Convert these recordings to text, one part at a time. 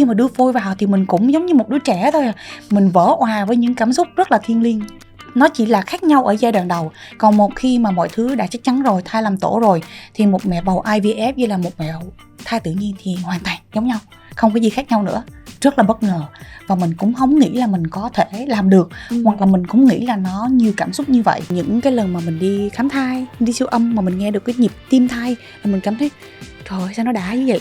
khi mà đưa phôi vào thì mình cũng giống như một đứa trẻ thôi à. Mình vỡ hòa với những cảm xúc rất là thiêng liêng. Nó chỉ là khác nhau ở giai đoạn đầu. Còn một khi mà mọi thứ đã chắc chắn rồi thai làm tổ rồi, thì một mẹ bầu IVF như là một mẹ bầu thai tự nhiên thì hoàn toàn giống nhau. Không có gì khác nhau nữa rất là bất ngờ. Và mình cũng không nghĩ là mình có thể làm được ừ. hoặc là mình cũng nghĩ là nó nhiều cảm xúc như vậy. Những cái lần mà mình đi khám thai đi siêu âm mà mình nghe được cái nhịp tim thai là mình cảm thấy trời ơi sao nó đã như vậy?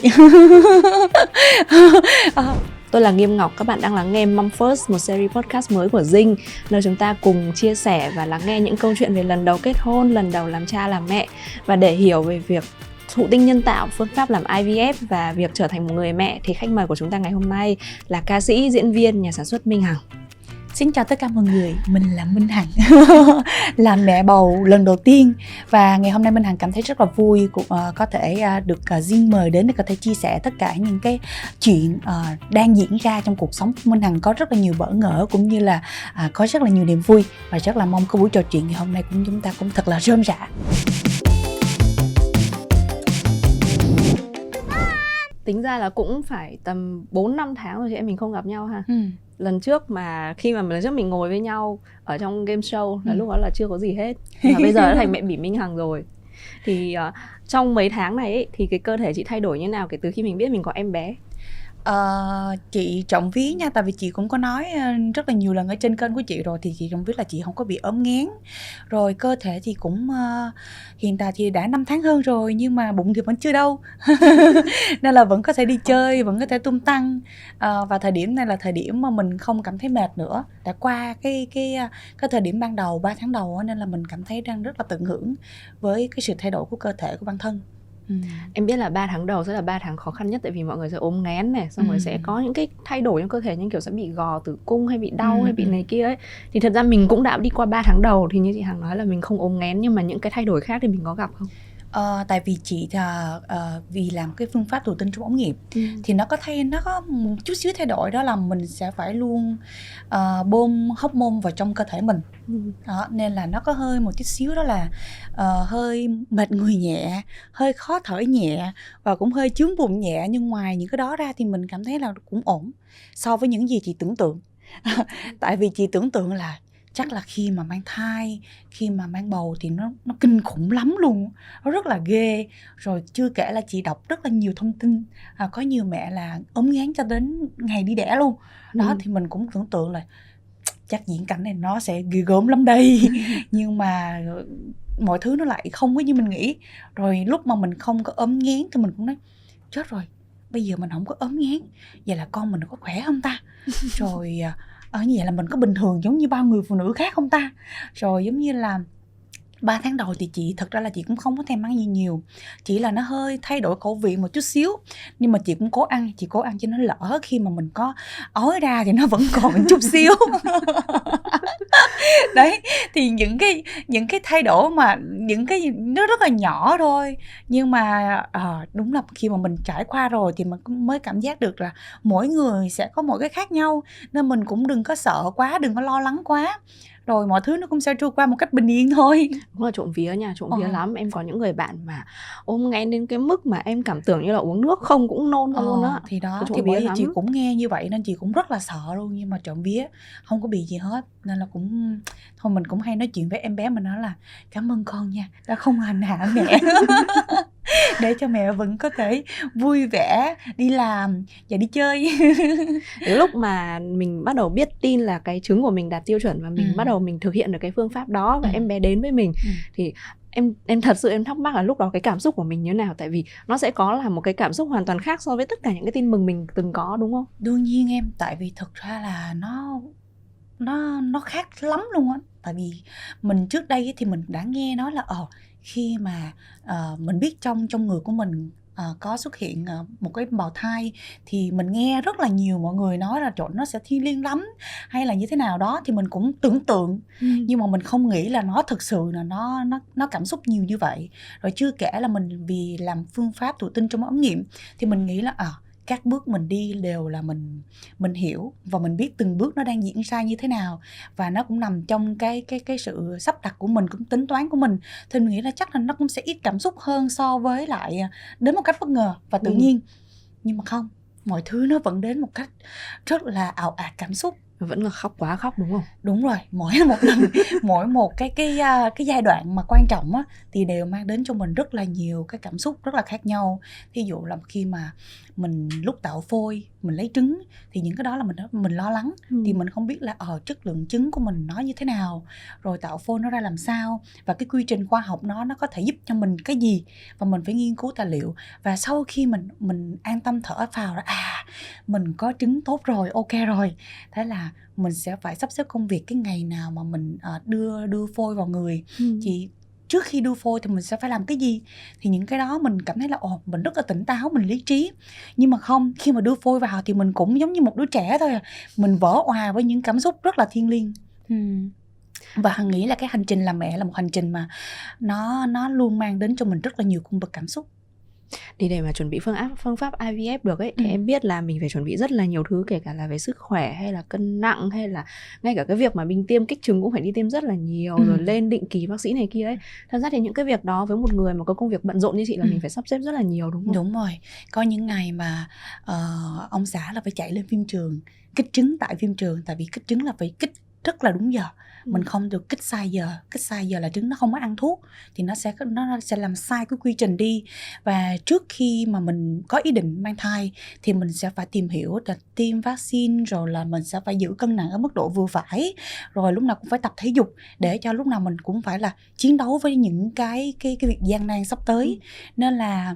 À, Tôi là Nghiêm Ngọc, các bạn đang lắng nghe Mom First, một series podcast mới của Dinh Nơi chúng ta cùng chia sẻ và lắng nghe những câu chuyện về lần đầu kết hôn, lần đầu làm cha làm mẹ Và để hiểu về việc thụ tinh nhân tạo, phương pháp làm IVF và việc trở thành một người mẹ Thì khách mời của chúng ta ngày hôm nay là ca sĩ, diễn viên, nhà sản xuất Minh Hằng. Xin chào tất cả mọi người, mình là Minh Hằng. Là mẹ bầu lần đầu tiên Và ngày hôm nay Minh Hằng cảm thấy rất là vui cũng, uh, Có thể uh, được uh, mời đến để có thể chia sẻ tất cả những cái chuyện uh, đang diễn ra trong cuộc sống. Minh Hằng Có rất là nhiều bỡ ngỡ cũng như là uh, có rất là nhiều niềm vui Và rất là mong cái buổi trò chuyện ngày hôm nay cũng chúng ta cũng thật là rơm rạ tính ra là cũng phải tầm 4 năm tháng rồi chị em mình không gặp nhau ha. Ừ lần trước mà khi mà lần trước mình ngồi với nhau ở trong game show là ừ. lúc đó là chưa có gì hết mà bây giờ đã thành mẹ bỉ minh hằng rồi thì uh, trong mấy tháng này ấy, thì cái cơ thể chị thay đổi như nào kể từ khi mình biết mình có em bé Uh, chị trọng ví nha tại vì chị cũng có nói ờ, rất là nhiều lần ở trên kênh của chị rồi thì chị trọng ví là chị không có bị ốm ngén rồi cơ thể thì cũng uh, hiện tại thì đã 5 tháng hơn rồi nhưng mà bụng thì vẫn chưa đâu nên là vẫn có thể đi chơi vẫn có thể tung tăng. Uh, và thời điểm này là thời điểm mà mình không cảm thấy mệt nữa. Đã qua cái cái cái thời điểm ban đầu 3 tháng đầu nên là mình cảm thấy đang rất là tận hưởng với cái sự thay đổi của cơ thể của bản thân. Ừ. Em biết là 3 tháng đầu sẽ là 3 tháng khó khăn nhất tại vì mọi người sẽ ốm ngén này, xong ừ. rồi sẽ có những cái thay đổi trong cơ thể như kiểu sẽ bị gò tử cung hay bị đau ừ. hay bị này kia ấy. Thì thật ra mình cũng đã đi qua 3 tháng đầu thì như chị Hằng nói là mình không ốm ngén nhưng mà những cái thay đổi khác thì mình có gặp không? Uh, tại vì chị là uh, vì làm cái phương pháp thụ tinh trong ống nghiệm ừ. thì nó có thay nó có một chút xíu thay đổi đó là mình sẽ phải luôn uh, bơm hormone vào trong cơ thể mình ừ. đó nên là nó có hơi một chút xíu đó là uh, hơi mệt người nhẹ hơi khó thở nhẹ và cũng hơi chướng bụng nhẹ nhưng ngoài những cái đó ra thì mình cảm thấy là cũng ổn so với những gì chị tưởng tượng tại vì chị tưởng tượng là chắc là khi mà mang thai khi mà mang bầu thì nó nó kinh khủng lắm luôn. Nó rất là ghê. Rồi chưa kể là chị đọc rất là nhiều thông tin. À, có nhiều mẹ là ốm ngán cho đến ngày đi đẻ luôn. Đó ừ. thì mình cũng tưởng tượng là chắc diễn cảnh này nó sẽ ghê gớm lắm đây. Nhưng mà mọi thứ nó lại không có như mình nghĩ. Rồi lúc mà mình không có ốm ngán thì mình cũng nói chết rồi bây giờ mình không có ốm ngán vậy là con mình có khỏe không ta? Rồi à, ở như vậy là mình có bình thường giống như bao người phụ nữ khác không ta? Rồi giống như là 3 tháng đầu thì chị, thật ra là chị cũng không có thèm ăn gì nhiều. Chỉ là nó hơi thay đổi khẩu vị một chút xíu. Nhưng mà chị cũng cố ăn, chị cố ăn cho nó lỡ khi mà mình có ói ra thì nó vẫn còn một chút xíu. đấy thì những cái những cái thay đổi mà những cái nó rất là nhỏ thôi. Nhưng mà à, đúng là khi mà mình trải qua rồi thì mình mới cảm giác được là mỗi người sẽ có mỗi cái khác nhau. Nên mình cũng đừng có sợ quá đừng có lo lắng quá rồi mọi thứ nó cũng sẽ trôi qua một cách bình yên thôi. Đúng là trộm vía nha trộm vía ờ. lắm. Em có những người bạn mà ôm ngay đến cái mức mà em cảm tưởng như là uống nước không cũng nôn ờ, luôn á. thì đó thì bởi vì chị cũng nghe như vậy nên chị cũng rất là sợ luôn nhưng mà trộm vía không có bị gì hết. Nên là cũng thôi mình cũng hay nói chuyện với em bé mình nói là cảm ơn con nha đã không hành hạ mẹ để cho mẹ vẫn có thể vui vẻ đi làm và đi chơi lúc mà mình bắt đầu biết tin là cái trứng của mình đạt tiêu chuẩn và mình ừ. bắt đầu mình thực hiện được cái phương pháp đó và ừ. em bé đến với mình ừ. thì em em thật sự em thắc mắc là lúc đó cái cảm xúc của mình như thế nào tại vì nó sẽ có là một cái cảm xúc hoàn toàn khác so với tất cả những cái tin mừng mình từng có đúng không đương nhiên em tại vì thực ra là nó nó nó khác lắm luôn á tại vì mình trước đây thì mình đã nghe nói là ờ khi mà uh, mình biết trong trong người của mình uh, có xuất hiện uh, một cái bào thai thì mình nghe rất là nhiều mọi người nói là trộn nó sẽ thiên liêng lắm hay là như thế nào đó thì mình cũng tưởng tượng ừ. nhưng mà mình không nghĩ là nó thực sự là nó nó nó cảm xúc nhiều như vậy rồi chưa kể là mình vì làm phương pháp thụ tinh trong ống nghiệm thì mình nghĩ là à các bước mình đi đều là mình mình hiểu và mình biết từng bước nó đang diễn ra như thế nào. Và nó cũng nằm trong cái cái cái sự sắp đặt của mình cũng tính toán của mình. Thì mình nghĩ là chắc là nó cũng sẽ ít cảm xúc hơn so với lại à, đến một cách bất ngờ và tự ừ. nhiên. Nhưng mà không mọi thứ nó vẫn đến một cách rất là ảo ạt cảm xúc vẫn là khóc quá khóc, đúng không? Đúng rồi, mỗi một lần, mỗi một cái cái à, cái giai đoạn mà quan trọng á, thì đều mang đến cho mình rất là nhiều cái cảm xúc rất là khác nhau. Thí dụ là khi mà mình lúc tạo phôi mình lấy trứng thì những cái đó là mình mình lo lắng ừ. thì mình không biết là ở ờ, chất lượng trứng của mình nó như thế nào rồi tạo phôi nó ra làm sao và cái quy trình khoa học nó nó có thể giúp cho mình cái gì và mình phải nghiên cứu tài liệu và sau khi mình mình an tâm thở phào là à mình có trứng tốt rồi ok rồi thế là mình sẽ phải sắp xếp công việc cái ngày nào mà mình uh, đưa đưa phôi vào người ừ. chị trước khi đưa phôi thì mình sẽ phải làm cái gì thì những cái đó mình cảm thấy là ồ mình rất là tỉnh táo mình lý trí nhưng mà không khi mà đưa phôi vào thì mình cũng giống như một đứa trẻ thôi à. mình vỡ òa với những cảm xúc rất là thiêng liêng ừ. và hằng nghĩ là cái hành trình làm mẹ là một hành trình mà nó nó luôn mang đến cho mình rất là nhiều cung bậc cảm xúc thì để mà chuẩn bị phương pháp phương pháp IVF được ấy thì ừ. em biết là mình phải chuẩn bị rất là nhiều thứ kể cả là về sức khỏe hay là cân nặng hay là ngay cả cái việc mà mình tiêm kích trứng cũng phải đi tiêm rất là nhiều ừ. rồi lên định kỳ bác sĩ này kia ấy thật ra thì những cái việc đó với một người mà có công việc bận rộn như chị là ừ. mình phải sắp xếp rất là nhiều đúng không đúng rồi có những ngày mà uh, ông xã là phải chạy lên phim trường kích trứng tại phim trường tại vì kích trứng là phải kích rất là đúng giờ. Mình không được kích sai giờ. Kích sai giờ là trứng nó không có ăn thuốc thì nó sẽ nó sẽ làm sai cái quy trình đi. Và trước khi mà mình có ý định mang thai thì mình sẽ phải tìm hiểu là tiêm vaccine rồi là mình sẽ phải giữ cân nặng ở mức độ vừa phải. Rồi lúc nào cũng phải tập thể dục để cho lúc nào mình cũng phải là chiến đấu với những cái cái cái việc gian nan sắp tới. Nên là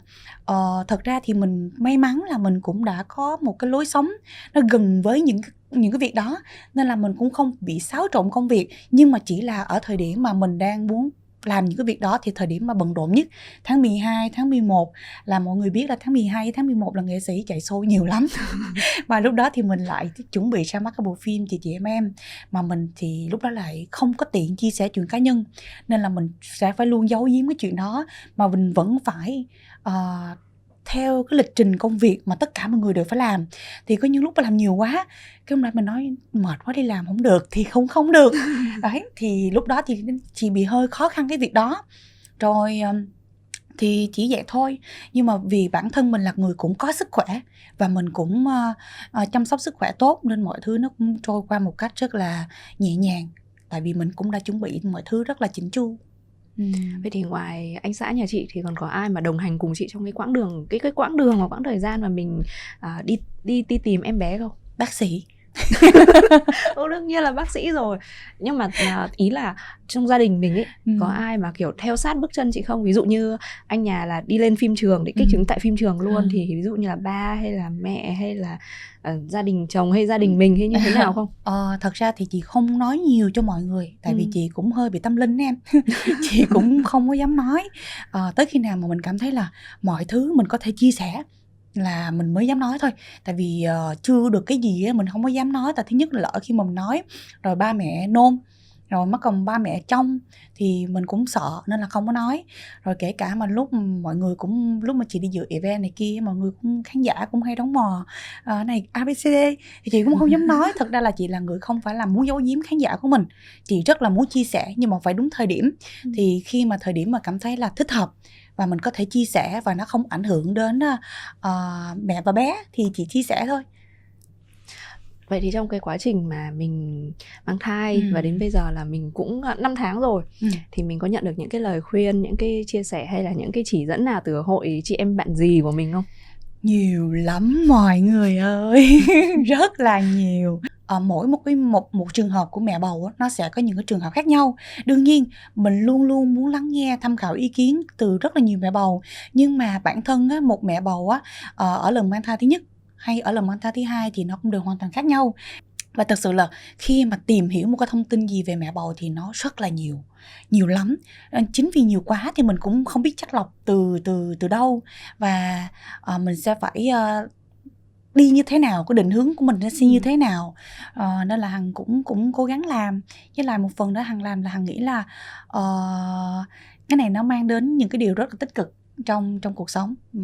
uh, thật ra thì mình may mắn là mình cũng đã có một cái lối sống nó gần với những những cái việc đó nên là mình cũng không bị xáo trộn công việc. Nhưng mà chỉ là ở thời điểm mà mình đang muốn làm những cái việc đó thì thời điểm mà bận rộn nhất tháng 12, tháng 11 là mọi người biết là tháng 12, tháng 11 là nghệ sĩ chạy show nhiều lắm. Và lúc đó thì mình lại chuẩn bị ra mắt cái bộ phim chị chị em em. Mà mình thì lúc đó lại không có tiện chia sẻ chuyện cá nhân nên là mình sẽ phải luôn giấu giếm cái chuyện đó. Mà mình vẫn phải uh, theo cái lịch trình công việc mà tất cả mọi người đều phải làm. Thì có những lúc mà làm nhiều quá cái hôm nay mình nói mệt quá đi làm không được. Thì không không được. Đấy thì lúc đó thì chị bị hơi khó khăn cái việc đó. Rồi thì chỉ vậy thôi. Nhưng mà vì bản thân mình là người cũng có sức khỏe và mình cũng uh, uh, chăm sóc sức khỏe tốt nên mọi thứ nó cũng trôi qua một cách rất là nhẹ nhàng. Tại vì mình cũng đã chuẩn bị mọi thứ rất là chỉnh chu Ừ. Vậy thì ngoài anh xã nhà chị thì còn có ai mà đồng hành cùng chị trong cái quãng đường cái cái quãng đường hoặc quãng thời gian mà mình à, đi đi đi tìm em bé không? Bác sĩ. Ừ, đương nhiên là bác sĩ rồi nhưng mà à, ý là trong gia đình mình ấy ừ. có ai mà kiểu theo sát bước chân chị không ví dụ như anh nhà là đi lên phim trường để kích ừ. trứng tại phim trường luôn ừ. thì ví dụ như là ba hay là mẹ hay là uh, gia đình chồng hay gia đình mình hay như thế nào không ờ, thật ra thì chị không nói nhiều cho mọi người tại ừ. vì chị cũng hơi bị tâm linh em chị cũng không có dám nói ờ, tới khi nào mà mình cảm thấy là mọi thứ mình có thể chia sẻ là mình mới dám nói thôi. Tại vì uh, chưa được cái gì á mình không có dám nói. Tại thứ nhất là lỡ khi mà mình nói rồi ba mẹ nôn rồi mất còn ba mẹ trong thì mình cũng sợ nên là không có nói. Rồi kể cả mà lúc mọi người cũng lúc mà chị đi dự event này kia mọi người cũng khán giả cũng hay đóng mò uh, này abcd thì chị cũng không dám nói. Thật ra là chị là người không phải là muốn giấu giếm khán giả của mình. Chị rất là muốn chia sẻ nhưng mà phải đúng thời điểm. Ừ. thì khi mà thời điểm mà cảm thấy là thích hợp và mình có thể chia sẻ và nó không ảnh hưởng đến uh, mẹ và bé thì chỉ chia sẻ thôi vậy thì trong cái quá trình mà mình mang thai ừ. và đến bây giờ là mình cũng 5 tháng rồi ừ. thì mình có nhận được những cái lời khuyên những cái chia sẻ hay là những cái chỉ dẫn nào từ hội chị em bạn gì của mình không nhiều lắm mọi người ơi rất là nhiều. Ở mỗi một cái một một trường hợp của mẹ bầu nó sẽ có những cái trường hợp khác nhau. Đương nhiên mình luôn luôn muốn lắng nghe tham khảo ý kiến từ rất là nhiều mẹ bầu. Nhưng mà bản thân á, một mẹ bầu á ờ, ở lần mang thai thứ nhất hay ở lần mang thai thứ hai thì nó cũng đều hoàn toàn khác nhau và thật sự là khi mà tìm hiểu một cái thông tin gì về mẹ bầu thì nó rất là nhiều nhiều lắm. Ờ, chính vì nhiều quá thì mình cũng không biết chắc lọc từ từ từ đâu. Và uh, mình sẽ phải uh, đi như thế nào cái định hướng của mình nó sẽ như thế nào. Uh, nên là hằng cũng cũng cố gắng làm. Với lại một phần đó hằng làm là hằng nghĩ là uh, cái này nó mang đến những cái điều rất là tích cực trong trong cuộc sống. Ừ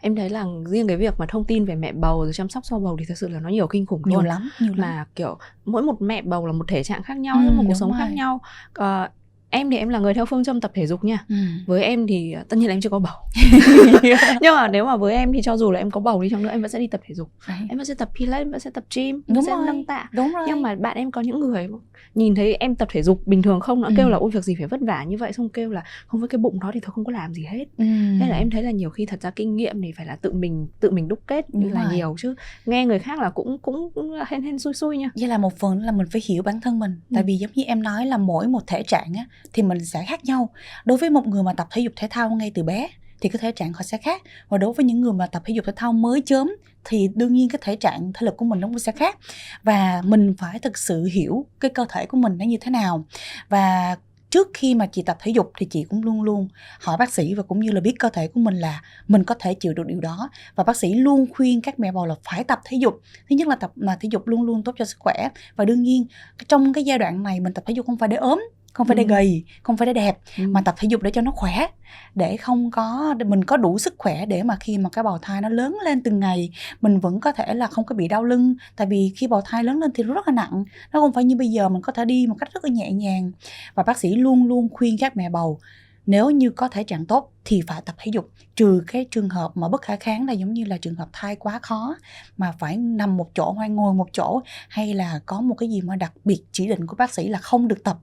em thấy là riêng cái việc mà thông tin về mẹ bầu rồi chăm sóc sau bầu thì thật sự là nó nhiều kinh khủng nhiều luôn lắm nhiều mà lắm. kiểu mỗi một mẹ bầu là một thể trạng khác nhau ừ, một cuộc sống rồi. khác nhau uh, em thì em là người theo phương châm tập thể dục nha ừ. với em thì ờ, tất nhiên là em chưa có bầu nhưng mà nếu mà với em thì cho dù là em có bầu đi chăng nữa em vẫn sẽ đi tập thể dục Đấy. em vẫn sẽ tập pilates em vẫn sẽ tập gym em Đúng sẽ nâng tạ đúng rồi nhưng mà bạn em có những người nhìn thấy em tập thể dục bình thường không nó Ừ. kêu là ôi việc gì phải vất vả như vậy xong kêu là không với cái bụng đó thì tôi không có làm gì hết ừ. Thế là em thấy là nhiều khi thật ra kinh nghiệm thì phải là tự mình tự mình đúc kết Đúng là rồi. nhiều chứ nghe người khác là cũng cũng, hên hên xui xui nha với là một phần là mình phải hiểu bản thân mình Ừ. tại vì giống như em nói là mỗi một thể trạng á, thì mình sẽ khác nhau. Đối với một người mà tập thể dục thể thao ngay từ bé, thì cái thể trạng họ sẽ khác. Và đối với những người mà tập thể dục thể thao mới chớm, thì đương nhiên cái thể trạng thể lực của mình nó cũng sẽ khác. Và mình phải thực sự hiểu cái cơ thể của mình nó như thế nào. Và trước khi mà chị tập thể dục thì chị cũng luôn luôn hỏi bác sĩ và cũng như là biết cơ thể của mình là mình có thể chịu được điều đó. Và bác sĩ luôn khuyên các mẹ bầu là phải tập thể dục. Thứ nhất là tập mà thể dục luôn luôn tốt cho sức khỏe. Và đương nhiên, trong cái giai đoạn này mình tập thể dục không phải để ốm không phải để Ừ. gầy không phải để đẹp Ừ. mà tập thể dục để cho nó khỏe để không có để mình có đủ sức khỏe để mà khi mà cái bào thai nó lớn lên từng ngày mình vẫn có thể là không có bị đau lưng tại vì khi bào thai lớn lên thì nó rất là nặng nó không phải như bây giờ mình có thể đi một cách rất là nhẹ nhàng và bác sĩ luôn luôn khuyên các mẹ bầu nếu như có thể trạng tốt thì phải tập thể dục trừ cái trường hợp mà bất khả kháng là giống như là trường hợp thai quá khó mà phải nằm một chỗ hay ngồi một chỗ hay là có một cái gì mà đặc biệt chỉ định của bác sĩ là không được tập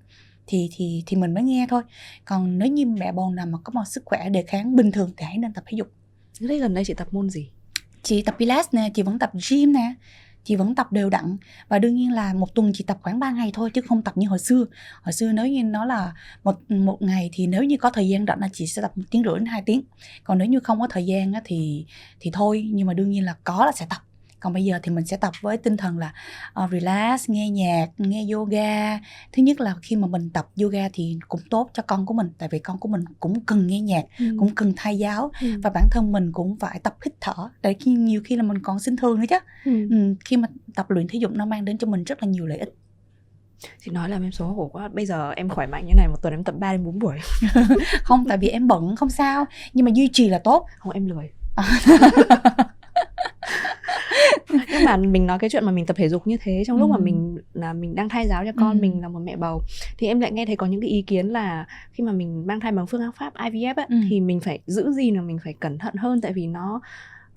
thì thì thì mình mới nghe thôi. Còn nếu như mẹ bầu nào mà có một sức khỏe đề kháng bình thường thì hãy nên tập thể dục. Thế gần đây chị tập môn gì? Chị tập pilates nè chị vẫn tập gym nè chị vẫn tập đều đặn. Và đương nhiên là một tuần chị tập khoảng 3 ngày thôi chứ không tập như hồi xưa. Hồi xưa nếu như nó là một một ngày thì nếu như có thời gian rảnh là chị sẽ tập một tiếng rưỡi đến hai tiếng. Còn nếu như không có thời gian á, thì thì thôi nhưng mà đương nhiên là có là sẽ tập còn bây giờ thì mình sẽ tập với tinh thần là ờ, relax nghe nhạc nghe yoga. Thứ nhất là khi mà mình tập yoga thì cũng tốt cho con của mình tại vì con của mình cũng cần nghe nhạc cũng cần thay giáo Ừ. và bản thân mình cũng phải tập hít thở để khi nhiều khi là mình còn sinh thương nữa chứ. Ừ. ừ, khi mà tập luyện thể dục nó mang đến cho mình rất là nhiều lợi ích. Chị nói làm em xấu hổ quá bây giờ em khỏe mạnh như này một tuần em tập 3 đến 4 buổi. Không tại vì em bận không sao. Nhưng mà duy trì là tốt. Không em lười nhưng mà mình nói cái chuyện mà mình tập thể dục như thế trong lúc mà Ừ. mình là mình đang thai giáo cho con Ừ. mình là một mẹ bầu thì em lại nghe thấy có những cái ý kiến là khi mà mình mang thai bằng phương pháp IVF ấy, Ừ. thì mình phải giữ gì là mình phải cẩn thận hơn tại vì nó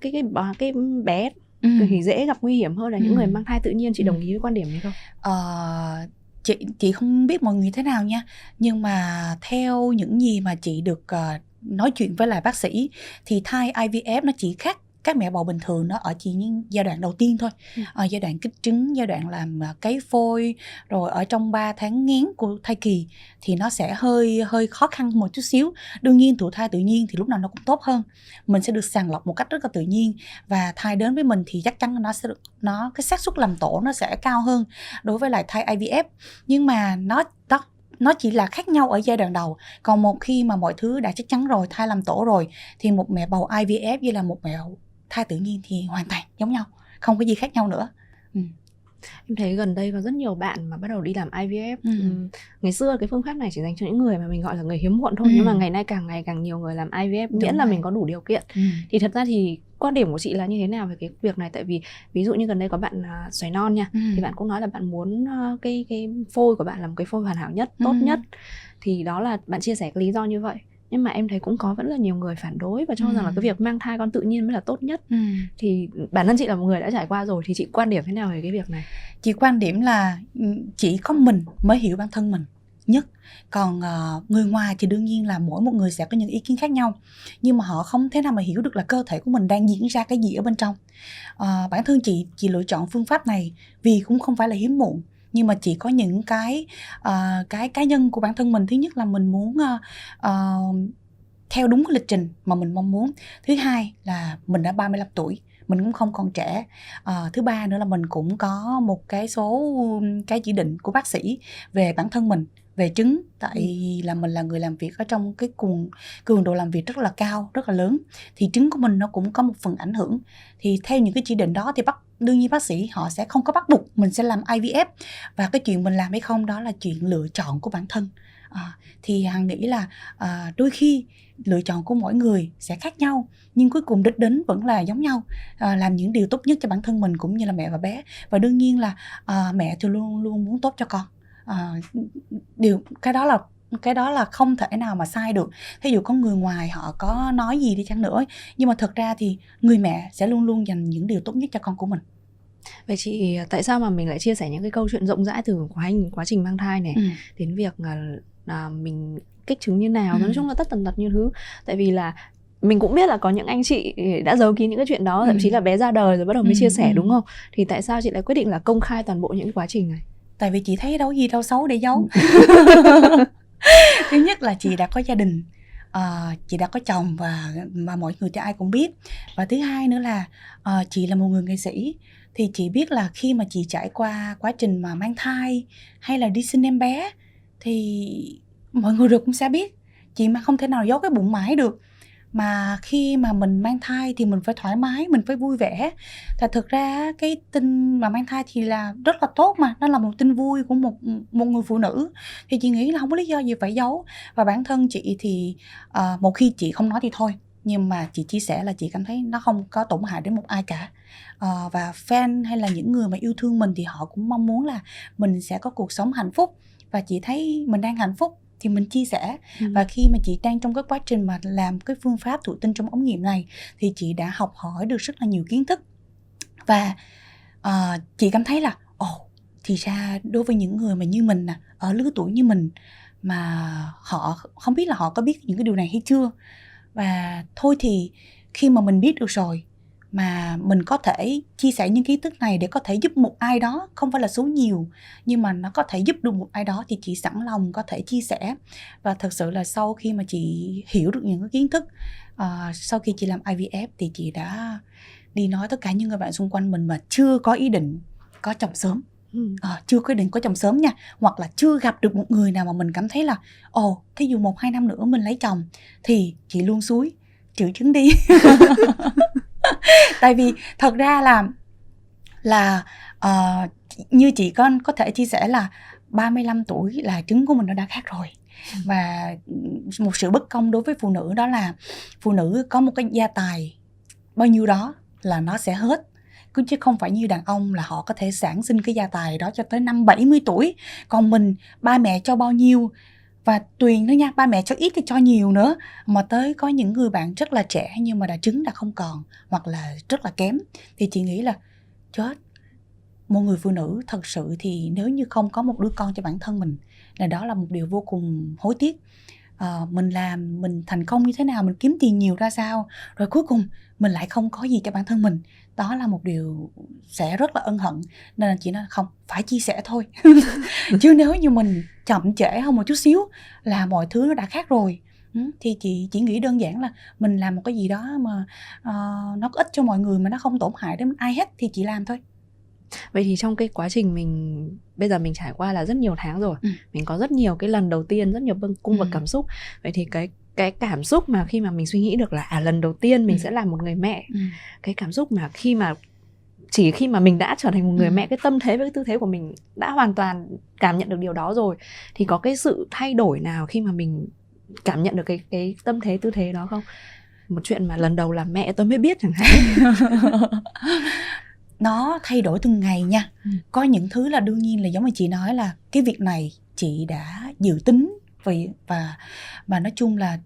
cái cái bà- cái bé ừ. thì dễ gặp nguy hiểm hơn là những Ừ. người mang thai tự nhiên chị Ừ. đồng ý với quan điểm này không? Ờ, chị chị không biết mọi người thế nào nha nhưng mà theo những gì mà chị được ờ, nói chuyện với lại bác sĩ thì thai IVF nó chỉ khác các mẹ bầu bình thường nó ở chỉ những giai đoạn đầu tiên thôi. Ừ. Ờ, giai đoạn kích trứng giai đoạn làm ờ, cấy phôi rồi ở trong 3 tháng ngén của thai kỳ thì nó sẽ hơi hơi khó khăn một chút xíu. Đương nhiên thụ thai tự nhiên thì lúc nào nó cũng tốt hơn. Mình sẽ được sàng lọc một cách rất là tự nhiên và thai đến với mình thì chắc chắn nó sẽ được nó cái xác suất làm tổ nó sẽ cao hơn đối với lại thai IVF nhưng mà nó đó nó chỉ là khác nhau ở giai đoạn đầu. Còn một khi mà mọi thứ đã chắc chắn rồi thai làm tổ rồi thì một mẹ bầu IVF với là một mẹ thai tự nhiên thì hoàn toàn giống nhau không có gì khác nhau nữa Em thấy gần đây có rất nhiều bạn mà bắt đầu đi làm IVF. Ừ. Ừm, Ngày xưa cái phương pháp này chỉ dành cho những người mà mình gọi là người hiếm muộn thôi Ừ. nhưng mà ngày nay càng ngày càng nhiều người làm IVF Đúng miễn là rồi. mình có đủ điều kiện. Thì thật ra thì quan điểm của chị là như thế nào về cái việc này tại vì ví dụ như gần đây có bạn à, xoài non nha Ừ. thì bạn cũng nói là bạn muốn à, cái cái phôi của bạn là một cái phôi hoàn hảo nhất, tốt Ừ. nhất. Thì đó là bạn chia sẻ cái lý do như vậy. Nhưng mà em thấy cũng có vẫn là nhiều người phản đối và cho rằng là Ừ. cái việc mang thai con tự nhiên mới là tốt nhất. Ừ. Thì bản thân chị là một người đã trải qua rồi thì chị quan điểm thế nào về cái việc này? chị quan điểm là ừ, chỉ có mình mới hiểu bản thân mình nhất còn ờ, người ngoài thì đương nhiên là mỗi một người sẽ có những ý kiến khác nhau nhưng mà họ không thể nào mà hiểu được là cơ thể của mình đang diễn ra cái gì ở bên trong Ờ, bản thân chị chị lựa chọn phương pháp này vì cũng không phải là hiếm muộn nhưng mà chỉ có những cái uh, cái cá nhân của bản thân mình. Thứ nhất là mình muốn uh, uh, theo đúng cái lịch trình mà mình mong muốn. Thứ hai là mình đã 35 tuổi mình cũng không còn trẻ. À, thứ ba nữa là mình cũng có một cái số cái chỉ định của bác sĩ về bản thân mình về trứng tại là mình là người làm việc ở trong cái cuồng cường độ làm việc rất là cao rất là lớn. Thì trứng của mình nó cũng có một phần ảnh hưởng. Thì theo những cái chỉ định đó thì bác đương nhiên bác sĩ họ sẽ không có bắt buộc mình sẽ làm IVF và cái chuyện mình làm hay không đó là chuyện lựa chọn của bản thân. À, thì hằng nghĩ là à, đôi khi lựa chọn của mỗi người sẽ khác nhau nhưng cuối cùng đích đến vẫn là giống nhau. À, làm những điều tốt nhất cho bản thân mình cũng như là mẹ và bé. Và đương nhiên là à, mẹ thì luôn luôn muốn tốt cho con à, điều cái đó là cái đó là không thể nào mà sai được thí dụ có người ngoài họ có nói gì đi chăng nữa nhưng mà thật ra thì người mẹ sẽ luôn luôn dành những điều tốt nhất cho con của mình vậy chị tại sao mà mình lại chia sẻ những cái câu chuyện rộng rãi từ quá trình quá trình mang thai này ừ. đến việc là, là mình kích trứng như nào Ừ. nói chung là tất tần tật như thứ tại vì là mình cũng biết là có những anh chị đã giấu kín những cái chuyện đó thậm Ừ. chí là bé ra đời rồi bắt đầu mới Ừ, chia sẻ ừ. đúng không thì tại sao chị lại quyết định là công khai toàn bộ những quá trình này tại vì chị thấy đâu gì đâu xấu để giấu. Thứ nhất là chị đã có gia đình ờ, chị đã có chồng và mà mọi người thì ai cũng biết. Và thứ hai nữa là ờ, chị là một người nghệ sĩ. Thì chị biết là khi mà chị trải qua quá trình mà mang thai hay là đi sinh em bé thì mọi người đều cũng sẽ biết. Chị mà không thể nào giấu cái bụng mãi được mà khi mà mình mang thai thì mình phải thoải mái mình phải vui vẻ. Thật thực ra cái tin mà mang thai thì là rất là tốt mà nó là một tin vui của một một người phụ nữ. Thì chị nghĩ là không có lý do gì phải giấu. Và bản thân chị thì ờ, một khi chị không nói thì thôi. Nhưng mà chị chia sẻ là chị cảm thấy nó không có tổn hại đến một ai cả. À, và fan hay là những người mà yêu thương mình thì họ cũng mong muốn là mình sẽ có cuộc sống hạnh phúc. Và chị thấy mình đang hạnh phúc thì mình chia sẻ. Và khi mà chị đang trong cái quá trình mà làm cái phương pháp thụ tinh trong ống nghiệm này thì chị đã học hỏi được rất là nhiều kiến thức. Và ờ, chị cảm thấy là ồ thì ra đối với những người mà như mình nè ở lứa tuổi như mình mà họ không biết là họ có biết những cái điều này hay chưa. Và thôi thì khi mà mình biết được rồi mà mình có thể chia sẻ những kiến thức này để có thể giúp một ai đó không phải là số nhiều nhưng mà nó có thể giúp được một ai đó thì chị sẵn lòng có thể chia sẻ. Và thật sự là sau khi mà chị hiểu được những cái kiến thức ờ, sau khi chị làm IVF thì chị đã đi nói tất cả những người bạn xung quanh mình mà chưa có ý định có chồng sớm. Ừ. Ờ, chưa có ý định có chồng sớm nha hoặc là chưa gặp được một người nào mà mình cảm thấy là ồ thí dụ một hai năm nữa mình lấy chồng thì chị luôn suối triệu chứng đi tại vì thật ra là là ờ, như chị có có thể chia sẻ là 35 tuổi là trứng của mình nó đã khác rồi. Và một sự bất công đối với phụ nữ đó là phụ nữ có một cái gia tài bao nhiêu đó là nó sẽ hết. Cứ chứ không phải như đàn ông là họ có thể sản sinh cái gia tài đó cho tới năm 70 tuổi. Còn mình ba mẹ cho bao nhiêu và tùy nữa nha, ba mẹ cho ít thì cho nhiều nữa. Mà tới có những người bạn rất là trẻ nhưng mà đã trứng đã không còn hoặc là rất là kém thì chị nghĩ là, chết, một người phụ nữ thật sự thì nếu như không có một đứa con cho bản thân mình là đó là một điều vô cùng hối tiếc. Ờ, mình làm mình thành công như thế nào mình kiếm tiền nhiều ra sao? Rồi cuối cùng mình lại không có gì cho bản thân mình. Đó là một điều sẽ rất là ân hận. Nên là chị nói không phải chia sẻ thôi. Chứ nếu như mình chậm trễ hơn một chút xíu là mọi thứ nó đã khác rồi. Ừ, thì chị chỉ nghĩ đơn giản là mình làm một cái gì đó mà ờ, nó có ích cho mọi người mà nó không tổn hại đến ai hết thì chị làm thôi vậy thì trong cái quá trình mình bây giờ mình trải qua là rất nhiều tháng rồi Ừ. mình có rất nhiều cái lần đầu tiên rất nhiều cung Ừ. bậc cảm xúc vậy thì cái cái cảm xúc mà khi mà mình suy nghĩ được là à lần đầu tiên mình Ừ. sẽ là một người mẹ ừ. cái cảm xúc mà khi mà chỉ khi mà mình đã trở thành một người Ừ. mẹ cái tâm thế với cái tư thế của mình đã hoàn toàn cảm nhận được điều đó rồi thì có cái sự thay đổi nào khi mà mình cảm nhận được cái cái tâm thế tư thế đó không một chuyện mà lần đầu làm mẹ tôi mới biết chẳng hạn nó thay đổi từng ngày nha Ừ. có những thứ là đương nhiên là giống như chị nói là cái việc này chị đã dự tính vì và và nói chung là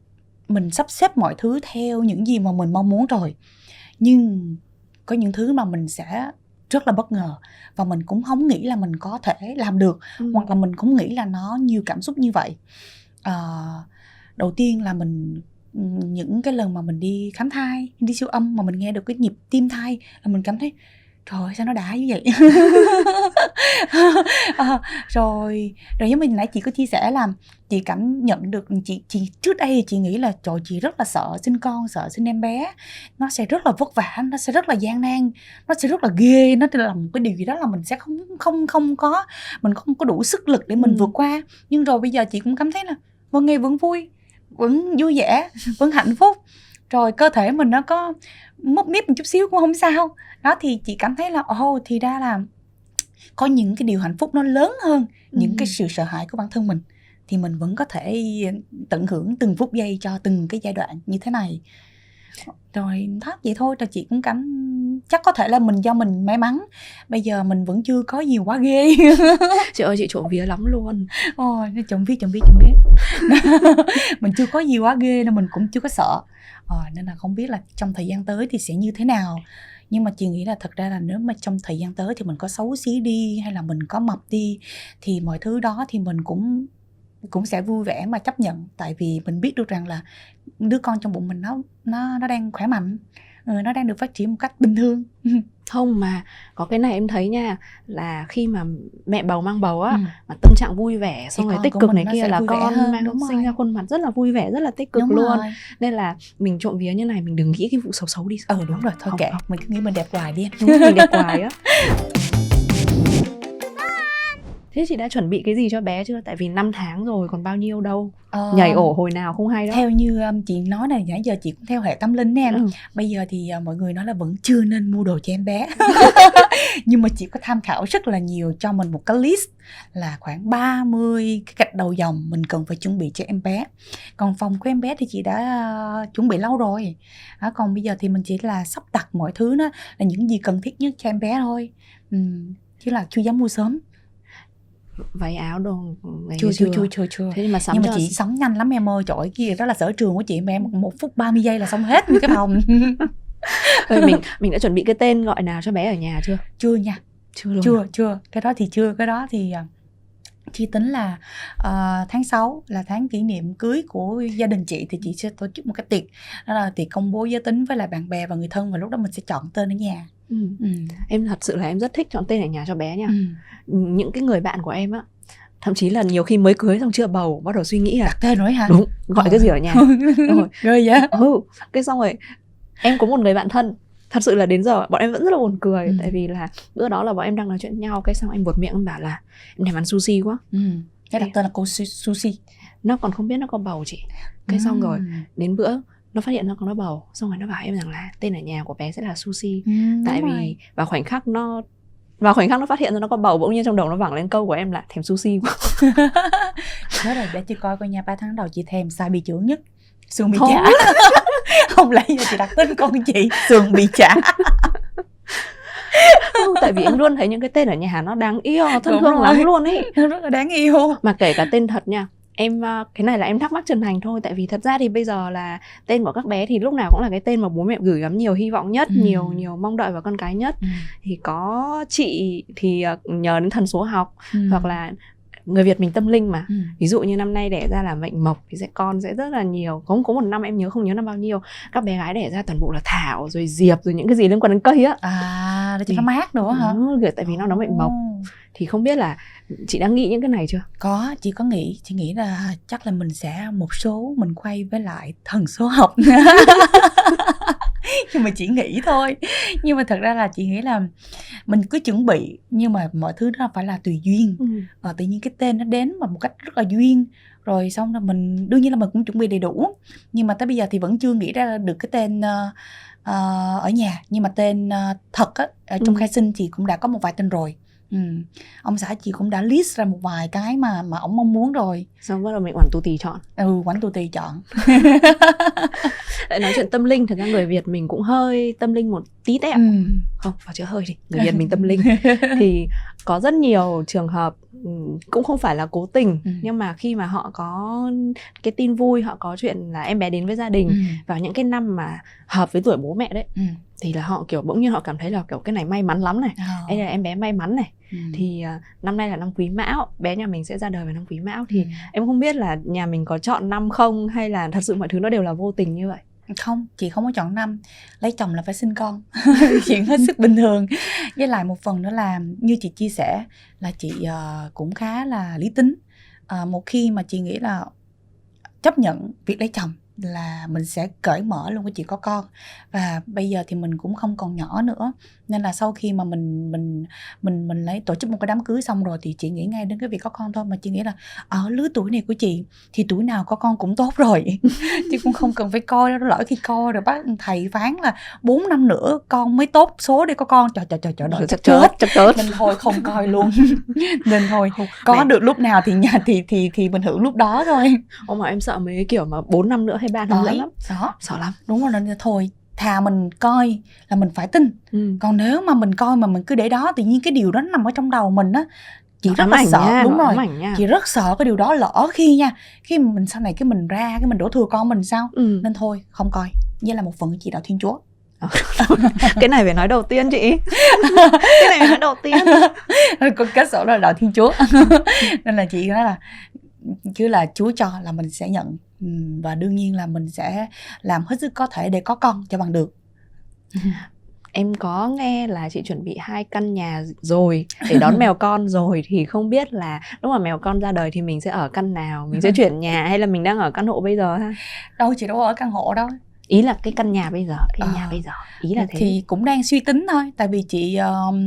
mình sắp xếp mọi thứ theo những gì mà mình mong muốn rồi nhưng có những thứ mà mình sẽ rất là bất ngờ và mình cũng không nghĩ là mình có thể làm được Ừ. hoặc là mình cũng nghĩ là nó nhiều cảm xúc như vậy Ờ, đầu tiên là mình những cái lần mà mình đi khám thai đi siêu âm mà mình nghe được cái nhịp tim thai là mình cảm thấy trời ơi sao nó đã như vậy? Ờ, rồi rồi giống mình nãy chị có chia sẻ là chị cảm nhận được chị chị trước đây chị nghĩ là trời chị rất là sợ sinh con sợ sinh em bé. Nó sẽ rất là vất vả nó sẽ rất là gian nan nó sẽ rất là ghê nó là một cái điều gì đó là mình sẽ không không không có mình không có đủ sức lực để mình Ừ. vượt qua. Nhưng rồi bây giờ chị cũng cảm thấy là vẫn ngày vẫn vui vẫn vui vẻ vẫn hạnh phúc rồi cơ thể mình nó có mốc míp một chút xíu cũng không sao. Đó thì chị cảm thấy là ồ thì ra là có những cái điều hạnh phúc nó lớn hơn những Ừ. cái sự sợ hãi của bản thân mình. Thì mình vẫn có thể tận hưởng từng phút giây cho từng cái giai đoạn như thế này rồi thất vậy thôi rồi chị cũng cảm chắc có thể là mình do mình may mắn. Bây giờ mình vẫn chưa có nhiều quá ghê. Chị ơi chị trộm vía lắm luôn. Ôi nó chồng biết chồng biết chồng biết mình chưa có nhiều quá ghê nên mình cũng chưa có sợ. Ờ, nên là không biết là trong thời gian tới thì sẽ như thế nào. Nhưng mà chị nghĩ là thật ra là nếu mà trong thời gian tới thì mình có xấu xí đi hay là mình có mập đi thì mọi thứ đó thì mình cũng cũng sẽ vui vẻ mà chấp nhận tại vì mình biết được rằng là đứa con trong bụng mình nó nó nó đang khỏe mạnh ừ, nó đang được phát triển một cách bình thường không mà có cái này em thấy nha là khi mà mẹ bầu mang bầu á Ừ. mà tâm trạng vui vẻ xong rồi tích cực này kia là con hơn, mang đúng sinh rồi. ra khuôn mặt rất là vui vẻ rất là tích cực Đúng luôn rồi. nên là mình trộm vía như này mình đừng nghĩ cái vụ xấu xấu đi ừ đúng rồi thôi Không, kệ không. mình cứ nghĩ mình đẹp hoài đi đúng mình đẹp hoài á thế chị đã chuẩn bị cái gì cho bé chưa? Tại vì 5 tháng rồi còn bao nhiêu đâu? Ờ, nhảy ổ hồi nào không hay đâu theo như um, chị nói này nãy giờ chị cũng theo hệ tâm linh em Ừ. bây giờ thì uh, mọi người nói là vẫn chưa nên mua đồ cho em bé. Nhưng mà chị có tham khảo rất là nhiều cho mình một cái list là khoảng 30 cái gạch đầu dòng mình cần phải chuẩn bị cho em bé. Còn phòng của em bé thì chị đã uh, chuẩn bị lâu rồi. Đó, còn bây giờ thì mình chỉ là sắp đặt mọi thứ đó là những gì cần thiết nhất cho em bé thôi. Ừ. chứ là chưa dám mua sớm váy áo đồ này chưa chưa chưa chưa chưa. Thế nhưng mà sắm nhưng mà chị sắm nhanh lắm em ơi trời kia đó là sở trường của chị. Mà em một phút 30 giây là xong hết như cái phòng. Vậy mình mình đã chuẩn bị cái tên gọi nào cho bé ở nhà chưa? Chưa nha. Chưa luôn chưa chưa. Cái đó thì chưa. Cái đó thì à, chi tính là ờ, tháng 6 là tháng kỷ niệm cưới của gia đình chị thì chị sẽ tổ chức một cái tiệc đó là tiệc công bố giới tính với lại bạn bè và người thân và lúc đó mình sẽ chọn tên ở nhà ừ. ừ. em thật sự là em rất thích chọn tên ở nhà cho bé nha Ừ. những cái người bạn của em á thậm chí là nhiều khi mới cưới xong chưa bầu bắt đầu suy nghĩ là đặt tên rồi hả đúng gọi cái gì ở nhà rồi rồi vậy ừ cái xong rồi em có một người bạn thân thật sự là đến giờ bọn em vẫn rất là buồn cười Ừ. tại vì là bữa đó là bọn em đang nói chuyện với nhau cái xong em buột miệng em bảo là em thèm ăn sushi quá ừ. cái đặt tên là cô Su- sushi nó còn không biết nó có bầu chị cái xong rồi Ừ. đến bữa nó phát hiện nó có nó bầu xong rồi nó bảo em rằng là tên ở nhà của bé sẽ là sushi Ừ, tại rồi. vì vào khoảnh khắc nó vào khoảnh khắc nó phát hiện ra nó có bầu bỗng nhiên trong đầu nó vẳng lên câu của em là thèm sushi quá Nhớ rồi để chị coi coi nha 3 tháng đầu chị thèm sai bị trưởng nhất Sườn bị Thôi. chả Không lẽ giờ chị đặt tên con chị Sườn bị chả Ừ, tại vì em luôn thấy những cái tên ở nhà nó đáng yêu thân Đúng thương rồi. lắm luôn ấy rất là đáng yêu mà kể cả tên thật nha em à, cái này là em thắc mắc chân thành thôi tại vì thật ra thì bây giờ là tên của các bé thì lúc nào cũng là cái tên mà bố mẹ gửi gắm nhiều hy vọng nhất Ừ. nhiều nhiều mong đợi vào con cái nhất thì có chị thì à, nhờ đến thần số học Ừ. hoặc là người Việt mình tâm linh mà. Ừ. ví dụ như năm nay đẻ ra là mệnh mộc thì sẽ con sẽ rất là nhiều. Có có một năm em nhớ không nhớ năm bao nhiêu. Các bé gái đẻ ra toàn bộ là thảo rồi diệp rồi những cái gì liên quan đến cây á. À để cho nó mát nữa hả? Ừ, tại vì nó nó mệnh mộc. Thì không biết là chị đã nghĩ những cái này chưa? Có, chị có nghĩ Chị nghĩ là chắc là mình sẽ một số Mình quay với lại thần số học Nhưng mà chị nghĩ thôi. Nhưng mà thật ra là chị nghĩ là Mình cứ chuẩn bị Nhưng mà mọi thứ đó phải là tùy duyên. Ừ. ờ, tự nhiên cái tên nó đến mà một cách rất là duyên rồi xong rồi mình đương nhiên là mình cũng chuẩn bị đầy đủ. Nhưng mà tới bây giờ thì vẫn chưa nghĩ ra được cái tên ờ, ở nhà. Nhưng mà tên ờ, thật á ở trong Ừ. khai sinh chị cũng đã có một vài tên rồi ừ. ông xã chị cũng đã list ra một vài cái mà mà ông mong muốn rồi xong bắt đầu mình oản tù tì chọn ừ quánh tù tì chọn lại nói chuyện tâm linh thật ra người Việt mình cũng hơi tâm linh một tí tẹo ừ. không vào chữ hơi đi người Việt mình tâm linh thì có rất nhiều trường hợp ừ, cũng không phải là cố tình Ừ. nhưng mà khi mà họ có cái tin vui họ có chuyện là em bé đến với gia đình ừ. vào những cái năm mà hợp với tuổi bố mẹ đấy ừ. Thì là họ kiểu bỗng nhiên họ cảm thấy là kiểu cái này may mắn lắm này. Ờ. đây là em bé may mắn này. Ừ. thì à, năm nay là năm quý mão bé nhà mình sẽ ra đời vào năm quý mão. Thì Ừ. em không biết là nhà mình có chọn năm không hay là thật sự mọi thứ nó đều là vô tình như vậy? Không chị không có chọn năm. Lấy chồng là phải sinh con. Chuyện hết sức bình thường. Với lại một phần nữa là như chị chia sẻ là chị ờ, cũng khá là lý tính. Ờ, một khi mà chị nghĩ là chấp nhận việc lấy chồng là mình sẽ cởi mở luôn với chị có con. Và bây giờ thì mình cũng không còn nhỏ nữa. Nên là sau khi mà mình mình mình mình lấy tổ chức một cái đám cưới xong rồi thì chị nghĩ ngay đến cái việc có con thôi. Mà chị nghĩ là ở lứa tuổi này của chị thì tuổi nào có con cũng tốt rồi. Chứ cũng không cần phải coi đâu lỡ khi coi rồi bác thầy phán là 4 năm nữa con mới tốt số để có con. Trời trời trời trời đợi chắc chết chắc chết nên thôi không coi luôn. Nên thôi Không, có mẹ- được lúc nào thì nhà thì thì thì mình hưởng lúc đó thôi. Ông mà em sợ mấy kiểu mà 4 năm nữa hay hay bạn hướng dẫn Đấy, lắm. đó sợ lắm. Đúng rồi nên thôi thà mình coi là mình phải tin. Ừ. còn nếu mà mình coi mà mình cứ để đó tự nhiên cái điều đó nằm ở trong đầu mình á chị rất là sợ. nha, đúng rồi nha. chị rất sợ cái điều đó lỡ khi nha khi mình sau này cái mình ra cái mình đổ thừa con mình sao? Ừ. nên thôi không coi. Như là một phần của chị đạo thiên chúa. Cái này phải nói đầu tiên chị. Cái này phải nói đầu tiên. Có kết sổ là đạo thiên chúa. Nên là chị nói là chứ là chúa cho là mình sẽ nhận và đương nhiên là mình sẽ làm hết sức có thể để có con cho bằng được. Em có nghe là chị chuẩn bị hai căn nhà rồi để đón mèo con rồi thì không biết là lúc mà mèo con ra đời thì mình sẽ ở căn nào? Mình sẽ chuyển nhà hay là mình đang ở căn hộ bây giờ ha? Đâu chị đâu ở căn hộ đâu ý là cái căn nhà bây giờ cái Ờ. nhà bây giờ ý là thế thì cũng đang suy tính thôi tại vì chị um,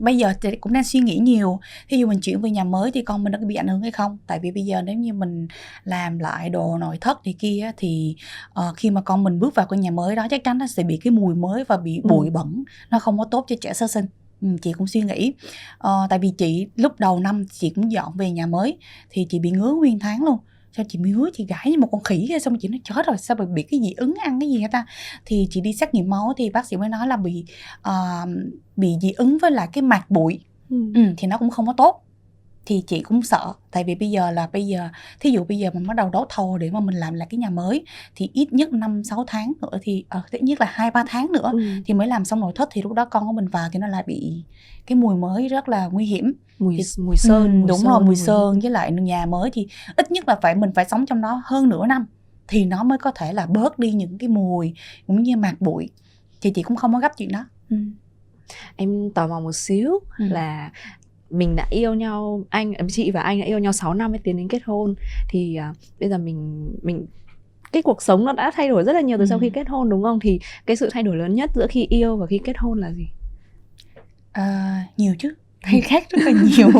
bây giờ thì cũng đang suy nghĩ nhiều. Thí dụ mình chuyển về nhà mới thì con mình nó có bị ảnh hưởng hay không? Tại vì bây giờ nếu như mình làm lại đồ nội thất thì kia thì ờ, khi mà con mình bước vào cái nhà mới đó chắc chắn nó sẽ bị cái mùi mới và bị Ừ. bụi bẩn nó không có tốt cho trẻ sơ sinh. Ừ, chị cũng suy nghĩ. Ờ, tại vì chị lúc đầu năm chị cũng dọn về nhà mới thì chị bị ngứa nguyên tháng luôn sao chị ngứa chị gãi như một con khỉ vậy xong chị nói chết rồi sao bị bị cái gì ứng ăn cái gì hả ta? Thì chị đi xét nghiệm máu thì bác sĩ mới nói là bị ờ, bị dị ứng với lại cái mạc bụi. Ừ. ừ, thì nó cũng không có tốt thì chị cũng sợ tại vì bây giờ là bây giờ thí dụ bây giờ mình bắt đầu đấu thầu để mà mình làm lại cái nhà mới thì ít nhất 5 6 tháng nữa thì ờ ít nhất là hai ba tháng nữa Ừ. thì mới làm xong nội thất thì lúc đó con của mình vào thì nó lại bị cái mùi mới rất là nguy hiểm mùi Thì- mùi sơn Ừ, mùi đúng sơn, rồi mùi sơn với lại nhà mới thì ít nhất là phải mình phải sống trong đó hơn nửa năm thì nó mới có thể là bớt đi những cái mùi cũng như mạc bụi thì chị cũng không có gấp chuyện đó ừ. em tò mò một xíu Ừ. là mình đã yêu nhau anh chị và anh đã yêu nhau 6 năm mới tiến đến kết hôn. Thì à, bây giờ mình mình cái cuộc sống nó đã thay đổi rất là nhiều từ sau Ừ. khi kết hôn đúng không? Thì cái sự thay đổi lớn nhất giữa khi yêu và khi kết hôn là gì? À, nhiều chứ thay khác rất là nhiều.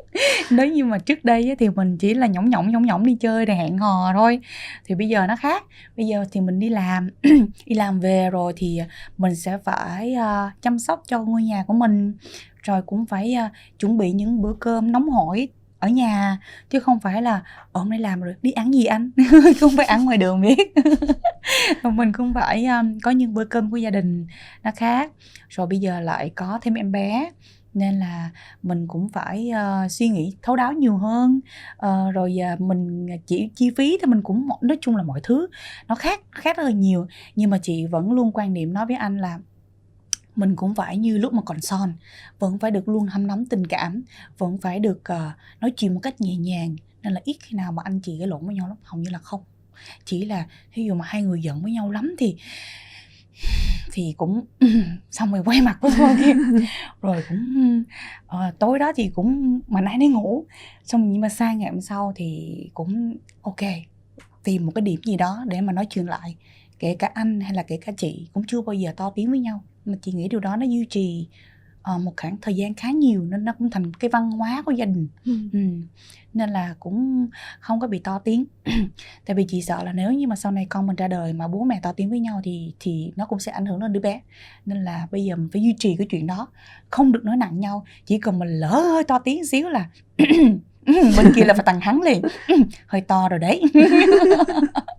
Nếu như mà trước đây thì mình chỉ là nhõng nhõng nhõng nhõng đi chơi để hẹn hò thôi. Thì bây giờ nó khác. Bây giờ thì mình đi làm đi làm về rồi thì mình sẽ phải ờ, chăm sóc cho ngôi nhà của mình. Rồi cũng phải ờ, chuẩn bị những bữa cơm nóng hổi ở nhà. Chứ không phải là "Ờ, hôm nay làm rồi đi ăn gì anh? Không phải ăn ngoài đường biết mình cũng phải um, có những bữa cơm của gia đình nó khác. Rồi bây giờ lại có thêm em bé nên là mình cũng phải uh, suy nghĩ thấu đáo nhiều hơn. Uh, rồi uh, mình chỉ chi phí thì mình cũng nói chung là mọi thứ nó khác khác rất là nhiều. Nhưng mà chị vẫn luôn quan niệm nói với anh là mình cũng phải như lúc mà còn son vẫn phải được luôn hâm nóng tình cảm vẫn phải được uh, nói chuyện một cách nhẹ nhàng. Nên là ít khi nào mà anh chị cái lộn với nhau lắm hầu như là không. Chỉ là ví dụ mà hai người giận với nhau lắm thì thì cũng xong rồi quay mặt với kia rồi cũng uh, tối đó thì cũng mà nãy đi ngủ. Xong nhưng mà sang ngày hôm sau thì cũng ok tìm một cái điểm gì đó để mà nói chuyện lại. Kể cả anh hay là kể cả chị cũng chưa bao giờ to tiếng với nhau. Mà chị nghĩ điều đó nó duy trì ờ, một khoảng thời gian khá nhiều nên nó cũng thành cái văn hóa của gia đình ừ. Ừ. Nên là cũng không có bị to tiếng Tại vì chị sợ là nếu như mà sau này con mình ra đời mà bố mẹ to tiếng với nhau thì thì nó cũng sẽ ảnh hưởng đến đứa bé Nên là bây giờ mình phải duy trì cái chuyện đó Không được nói nặng nhau Chỉ cần mình lỡ hơi to tiếng xíu là Bên kia là phải tăng hắn liền Hơi to rồi đấy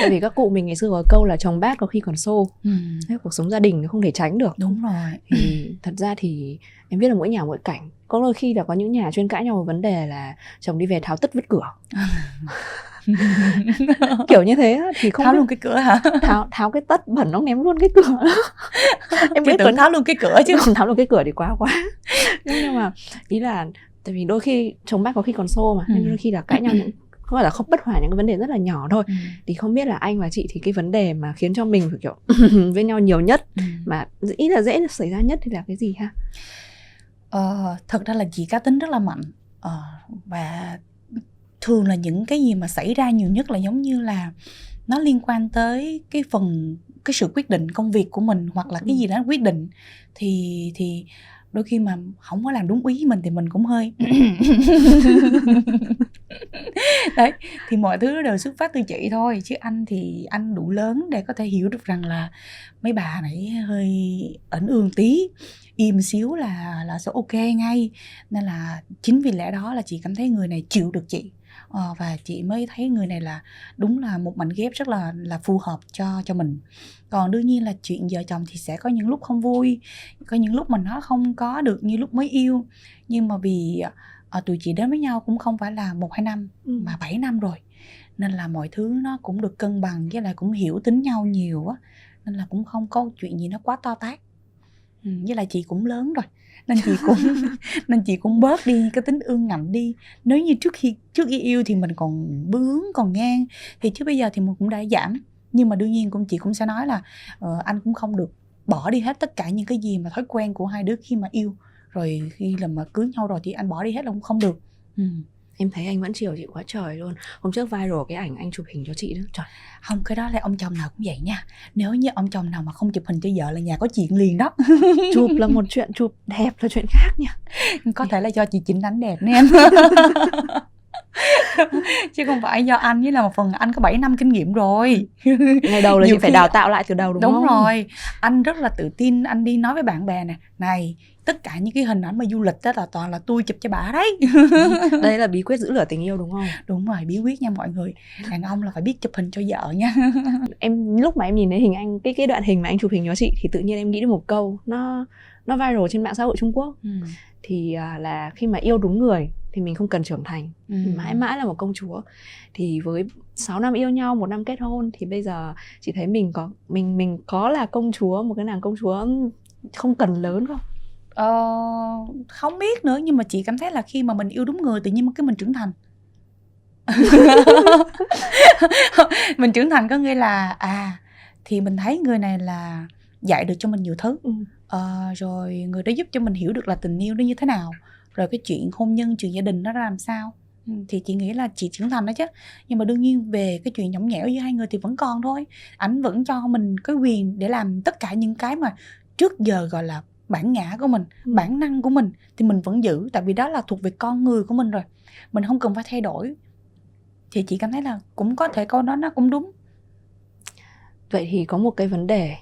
tại vì các cụ mình ngày xưa có câu là chồng bát có khi còn xô. Ừ, Thế cuộc sống gia đình nó không thể tránh được. Đúng rồi. Thì thật ra thì em biết là mỗi nhà mỗi cảnh. Có đôi khi là có những nhà chuyên cãi nhau về vấn đề là chồng đi về tháo tất vứt cửa. Kiểu như thế thì không Tháo biết- luôn cái cửa hả? tháo tháo cái tất bẩn nó ném luôn cái cửa. Em biết có tưởng tháo luôn cái cửa chứ. Còn tháo được cái cửa thì quá quá. Nhưng mà ý là tại vì đôi khi chồng bác có khi còn xô mà nên Ừ. đôi khi là cãi nhau những có phải là không bất hòa những cái vấn đề rất là nhỏ thôi ừ. thì không biết là anh và chị thì cái vấn đề mà khiến cho mình phải kiểu với nhau nhiều nhất Ừ. mà ý là dễ xảy ra nhất thì là cái gì ha Ờ, thật ra là chị cá tính rất là mạnh Ờ, và thường là những cái gì mà xảy ra nhiều nhất là giống như là nó liên quan tới cái phần cái sự quyết định công việc của mình hoặc là cái Ừ. gì đó quyết định thì thì đôi khi mà không có làm đúng ý mình thì mình cũng hơi đấy thì mọi thứ đều xuất phát từ chị thôi chứ anh thì anh đủ lớn để có thể hiểu được rằng là mấy bà này hơi ẩn ương tí im xíu là là sẽ ok ngay. Nên là chính vì lẽ đó là chị cảm thấy người này chịu được chị. Ờ, và chị mới thấy người này là đúng là một mảnh ghép rất là là phù hợp cho cho mình. Còn đương nhiên là chuyện vợ chồng thì sẽ có những lúc không vui có những lúc mà nó không có được như lúc mới yêu. Nhưng mà vì à, tụi chị đến với nhau cũng không phải là một hai năm ừ. mà bảy năm rồi. Nên là mọi thứ nó cũng được cân bằng với lại cũng hiểu tính nhau nhiều á. Nên là cũng không có chuyện gì nó quá to tát. Ừ, với lại chị cũng lớn rồi nên chị cũng nên chị cũng bớt đi cái tính ương ngạnh đi. Nếu như trước khi trước khi yêu thì mình còn bướng còn ngang. Thì chứ bây giờ thì mình cũng đã giảm. Nhưng mà đương nhiên cũng chị cũng sẽ nói là uh, anh cũng không được bỏ đi hết tất cả những cái gì mà thói quen của hai đứa khi mà yêu rồi khi là mà cưới nhau rồi thì anh bỏ đi hết là cũng không được. Ừ. em thấy anh vẫn chiều chị quá trời luôn. Hôm trước viral cái ảnh anh chụp hình cho chị đó. Trời. Không cái đó là ông chồng nào cũng vậy nha. Nếu như ông chồng nào mà không chụp hình cho vợ là nhà có chuyện liền đó. Chụp là một chuyện chụp đẹp là chuyện khác nha. Có thể là do chị chỉnh đánh đẹp nè em. Chứ không phải do anh. Với là một phần anh có 7 năm kinh nghiệm rồi. Ngày đầu là chị phải đào tạo lại từ đầu đúng, đúng không? đúng rồi. Anh rất là tự tin. Anh đi nói với bạn bè nè. Này tất cả những cái hình ảnh mà du lịch đó là toàn là tôi chụp cho bà đấy. Đây là bí quyết giữ lửa tình yêu đúng không? Đúng rồi bí quyết nha mọi người. Đàn ông là phải biết chụp hình cho vợ nha. Em lúc mà em nhìn thấy hình anh cái cái đoạn hình mà anh chụp hình cho chị thì tự nhiên em nghĩ đến một câu nó nó viral trên mạng xã hội Trung Quốc. Ừ. thì uh, là khi mà yêu đúng người thì mình không cần trưởng thành ừ. mãi mãi là một công chúa. Thì với 6 năm yêu nhau một năm kết hôn thì bây giờ chị thấy mình có mình mình có là công chúa một cái nàng công chúa không cần lớn không ờ, không biết nữa nhưng mà chị cảm thấy là khi mà mình yêu đúng người tự nhiên cái mình trưởng thành. Mình trưởng thành có nghĩa là à thì mình thấy người này là dạy được cho mình nhiều thứ. Ừ. ờ, rồi người đó giúp cho mình hiểu được là tình yêu nó như thế nào rồi cái chuyện hôn nhân chuyện gia đình nó ra làm sao. Ừ, thì chị nghĩ là chị trưởng thành đó chứ. Nhưng mà đương nhiên về cái chuyện nhõng nhẽo giữa hai người thì vẫn còn thôi. Ảnh vẫn cho mình cái quyền để làm tất cả những cái mà trước giờ gọi là bản ngã của mình ừ. bản năng của mình thì mình vẫn giữ tại vì đó là thuộc về con người của mình rồi mình không cần phải thay đổi thì chị cảm thấy là cũng có thể câu đó nó cũng đúng vậy thì có một cái vấn đề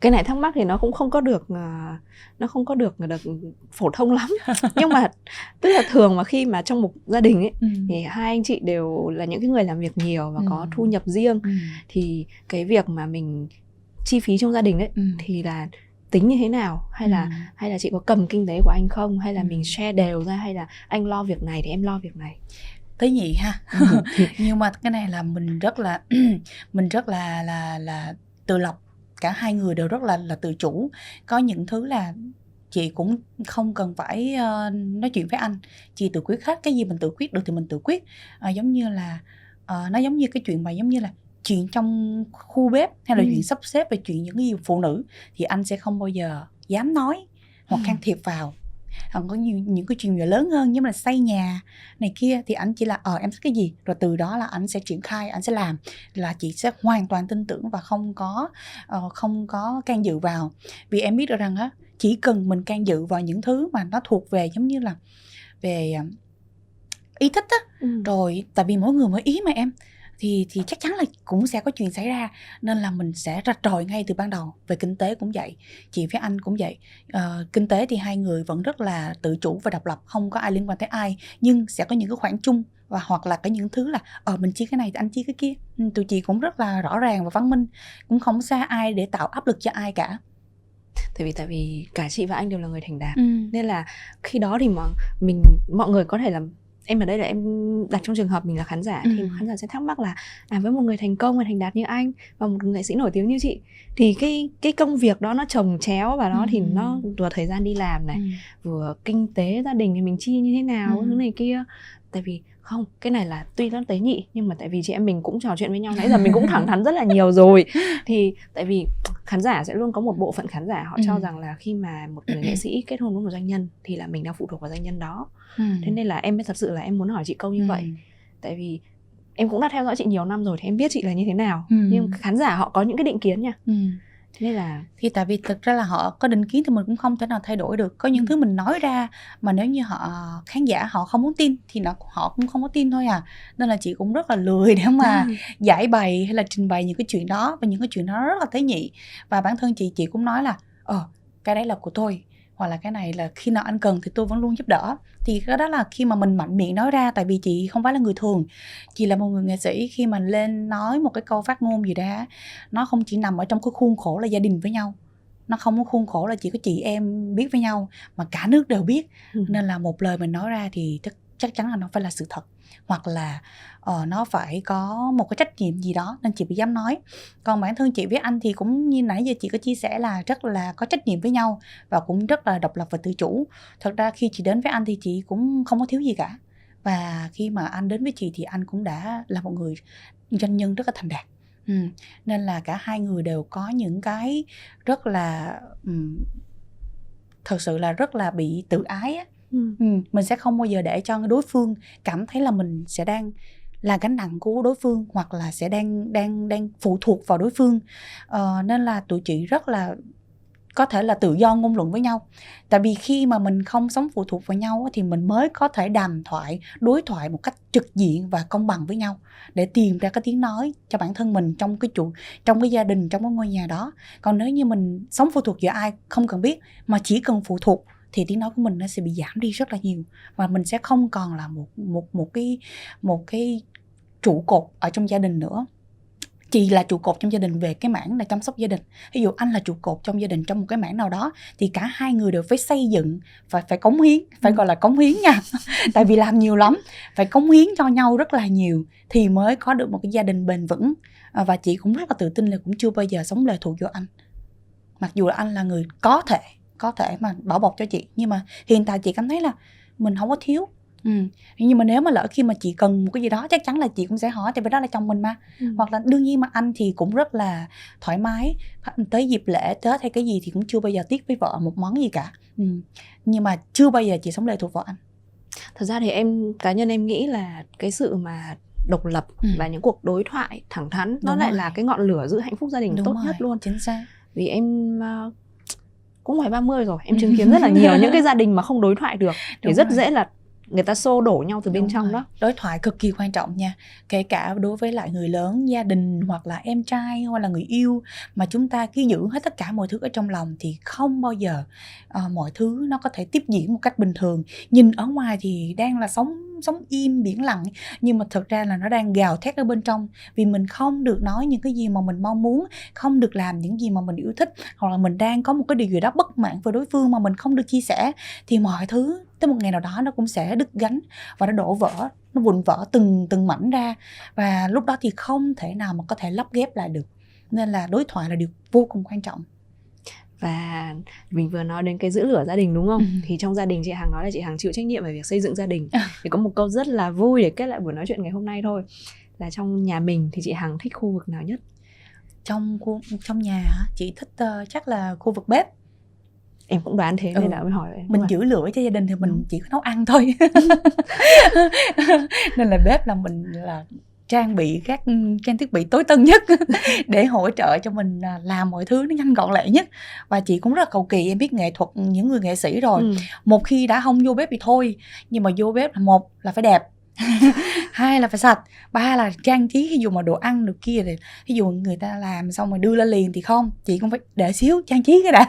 cái này thắc mắc thì nó cũng không có được uh, nó không có được được phổ thông lắm nhưng mà tức là thường mà khi mà trong một gia đình ấy ừ. thì hai anh chị đều là những cái người làm việc nhiều và ừ. có thu nhập riêng ừ. thì cái việc mà mình chi phí trong gia đình ấy ừ. thì là tính như thế nào? Hay là ừ. hay là chị có cầm kinh tế của anh không? Hay là ừ. mình share đều ra? Hay là anh lo việc này thì em lo việc này? Tế nhị ha. Ừ. nhưng mà cái này là mình rất là mình rất là là là tự lập. Cả hai người đều rất là là tự chủ. Có những thứ là chị cũng không cần phải uh, nói chuyện với anh. Chị tự quyết hết cái gì mình tự quyết được thì mình tự quyết. Uh, giống như là uh, nó giống như cái chuyện mà giống như là chuyện trong khu bếp hay là ừ. chuyện sắp xếp về chuyện những cái gì phụ nữ thì anh sẽ không bao giờ dám nói hoặc can thiệp vào. Còn có nhiều những cái chuyện lớn hơn như là xây nhà này kia thì anh chỉ là ờ em thích cái gì? Rồi từ đó là anh sẽ triển khai anh sẽ làm là chị sẽ hoàn toàn tin tưởng và không có uh, không có can dự vào. Vì em biết được rằng á chỉ cần mình can dự vào những thứ mà nó thuộc về giống như là về ờ, ý thích á ừ. rồi tại vì mỗi người mỗi ý mà em thì thì chắc chắn là cũng sẽ có chuyện xảy ra nên là mình sẽ rạch ròi ngay từ ban đầu. Về kinh tế cũng vậy chị với anh cũng vậy. Uh, kinh tế thì hai người vẫn rất là tự chủ và độc lập không có ai liên quan tới ai nhưng sẽ có những cái khoản chung và hoặc là có những thứ là ờ mình chia cái này thì anh chia cái kia. Ừ, tụi chị cũng rất là rõ ràng và văn minh cũng không xa ai để tạo áp lực cho ai cả. Tại vì tại vì cả chị và anh đều là người thành đạt ừ. nên là khi đó thì mà mình mọi người có thể là em ở đây là em đặt trong trường hợp mình là khán giả ừ. thì khán giả sẽ thắc mắc là à với một người thành công và thành đạt như anh và một nghệ sĩ nổi tiếng như chị thì cái cái công việc đó nó trồng chéo và nó ừ. thì nó vừa thời gian đi làm này ừ. vừa kinh tế gia đình thì mình chi như thế nào ừ. thứ này kia tại vì không cái này là tuy nó tế nhị nhưng mà tại vì chị em mình cũng trò chuyện với nhau nãy giờ mình cũng thẳng thắn rất là nhiều rồi thì tại vì khán giả sẽ luôn có một bộ phận khán giả họ ừ. cho rằng là khi mà một người nghệ sĩ kết hôn với một doanh nhân thì là mình đang phụ thuộc vào doanh nhân đó ừ. thế nên là em mới thật sự là em muốn hỏi chị câu như ừ. vậy tại vì em cũng đã theo dõi chị nhiều năm rồi thì em biết chị là như thế nào ừ. nhưng khán giả họ có những cái định kiến nha ừ. Nên là thì tại vì thực ra là họ có định kiến thì mình cũng không thể nào thay đổi được. Có những Ừ. thứ mình nói ra mà nếu như họ khán giả họ không muốn tin thì nó họ cũng không có tin thôi à. Nên là chị cũng rất là lười để mà giải bày hay là trình bày những cái chuyện đó. Và những cái chuyện đó rất là tế nhị. Và bản thân chị chị cũng nói là ờ cái đấy là của tôi hoặc là cái này là khi nào anh cần thì tôi vẫn luôn giúp đỡ. Thì cái đó là khi mà mình mạnh miệng nói ra tại vì chị không phải là người thường. Chị là một người nghệ sĩ khi mà lên nói một cái câu phát ngôn gì đó nó không chỉ nằm ở trong cái khuôn khổ là gia đình với nhau. Nó không có khuôn khổ là chỉ có chị em biết với nhau mà cả nước đều biết. Ừ. nên là một lời mình nói ra thì chắc, chắc chắn là nó phải là sự thật. Hoặc là ờ, nó phải có một cái trách nhiệm gì đó nên chị mới dám nói còn bản thân chị với anh thì cũng như nãy giờ chị có chia sẻ là rất là có trách nhiệm với nhau và cũng rất là độc lập và tự chủ thật ra khi chị đến với anh thì chị cũng không có thiếu gì cả và khi mà anh đến với chị thì anh cũng đã là một người doanh nhân rất là thành đạt ừ. nên là cả hai người đều có những cái rất là um, thật sự là rất là bị tự ái á Ừ. ừ, mình sẽ không bao giờ để cho đối phương cảm thấy là mình sẽ đang là gánh nặng của đối phương hoặc là sẽ đang đang đang phụ thuộc vào đối phương. Ờ, nên là tụi chị rất là có thể là tự do ngôn luận với nhau. Tại vì khi mà mình không sống phụ thuộc vào nhau thì mình mới có thể đàm thoại đối thoại một cách trực diện và công bằng với nhau để tìm ra cái tiếng nói cho bản thân mình trong cái chủ trong cái gia đình trong cái ngôi nhà đó. Còn nếu như mình sống phụ thuộc giữa ai không cần biết mà chỉ cần phụ thuộc thì tiếng nói của mình nó sẽ bị giảm đi rất là nhiều. Và mình sẽ không còn là một một một cái một cái trụ cột ở trong gia đình nữa. Chị là trụ cột trong gia đình về cái mảng là chăm sóc gia đình. Ví dụ anh là trụ cột trong gia đình trong một cái mảng nào đó thì cả hai người đều phải xây dựng và phải cống hiến phải Ừ. gọi là cống hiến nha. Tại vì làm nhiều lắm phải cống hiến cho nhau rất là nhiều thì mới có được một cái gia đình bền vững. À, và chị cũng rất là tự tin là cũng chưa bao giờ sống lệ thuộc vào anh. Mặc dù là anh là người có thể có thể mà bảo bọc cho chị nhưng mà hiện tại chị cảm thấy là mình không có thiếu ừ. nhưng mà nếu mà lỡ khi mà chị cần một cái gì đó chắc chắn là chị cũng sẽ hỏi tại vì đó là chồng mình mà Ừ. hoặc là đương nhiên mà anh thì cũng rất là thoải mái tới dịp lễ tết hay cái gì thì cũng chưa bao giờ tiếc với vợ một món gì cả ừ. nhưng mà chưa bao giờ chị sống lệ thuộc vào anh thật ra thì em cá nhân em nghĩ là cái sự mà độc lập Ừ. và những cuộc đối thoại thẳng thắn nó Đúng lại rồi. là cái ngọn lửa giữ hạnh phúc gia đình tốt rồi, nhất luôn chính xác vì em ờ, cũng ngoài 30 rồi em chứng kiến rất là nhiều những cái gia đình mà không đối thoại được thì Đúng rất rồi. dễ là người ta xô đổ nhau từ bên Đúng trong rồi. đó. Đối thoại cực kỳ quan trọng nha. Kể cả đối với lại người lớn gia đình hoặc là em trai hoặc là người yêu mà chúng ta cứ giữ hết tất cả mọi thứ ở trong lòng thì không bao giờ ờ, mọi thứ nó có thể tiếp diễn một cách bình thường. Nhìn ở ngoài thì đang là sống sống im biển lặng nhưng mà thực ra là nó đang gào thét ở bên trong. Vì mình không được nói những cái gì mà mình mong muốn không được làm những gì mà mình yêu thích hoặc là mình đang có một cái điều gì đó bất mãn với đối phương mà mình không được chia sẻ thì mọi thứ tới một ngày nào đó nó cũng sẽ đứt gánh và nó đổ vỡ nó vụn vỡ từng từng mảnh ra. Và lúc đó thì không thể nào mà có thể lắp ghép lại được. Nên là đối thoại là điều vô cùng quan trọng. Và mình vừa nói đến cái giữ lửa gia đình đúng không? Ừ. thì trong gia đình chị Hằng nói là chị Hằng chịu trách nhiệm về việc xây dựng gia đình. À. thì có một câu rất là vui để kết lại buổi nói chuyện ngày hôm nay thôi. Là trong nhà mình thì chị Hằng thích khu vực nào nhất? Trong khu trong nhà chị thích ờ, chắc là khu vực bếp em cũng đoán thế Ừ. nên là mới hỏi em mình Đúng giữ lửa cho gia đình thì mình Đúng. chỉ có nấu ăn thôi nên là bếp là mình là trang bị các trang thiết bị tối tân nhất để hỗ trợ cho mình à, làm mọi thứ nó nhanh gọn lẹ nhất và chị cũng rất là cầu kỳ em biết nghệ thuật những người nghệ sĩ rồi Ừ. một khi đã không vô bếp thì thôi nhưng mà vô bếp là một là phải đẹp hai là phải sạch. Ba là trang trí ví dụ mà đồ ăn được kia thì ví dụ người ta làm xong rồi đưa lên liền thì không. Chị cũng phải để xíu, trang trí cái đã.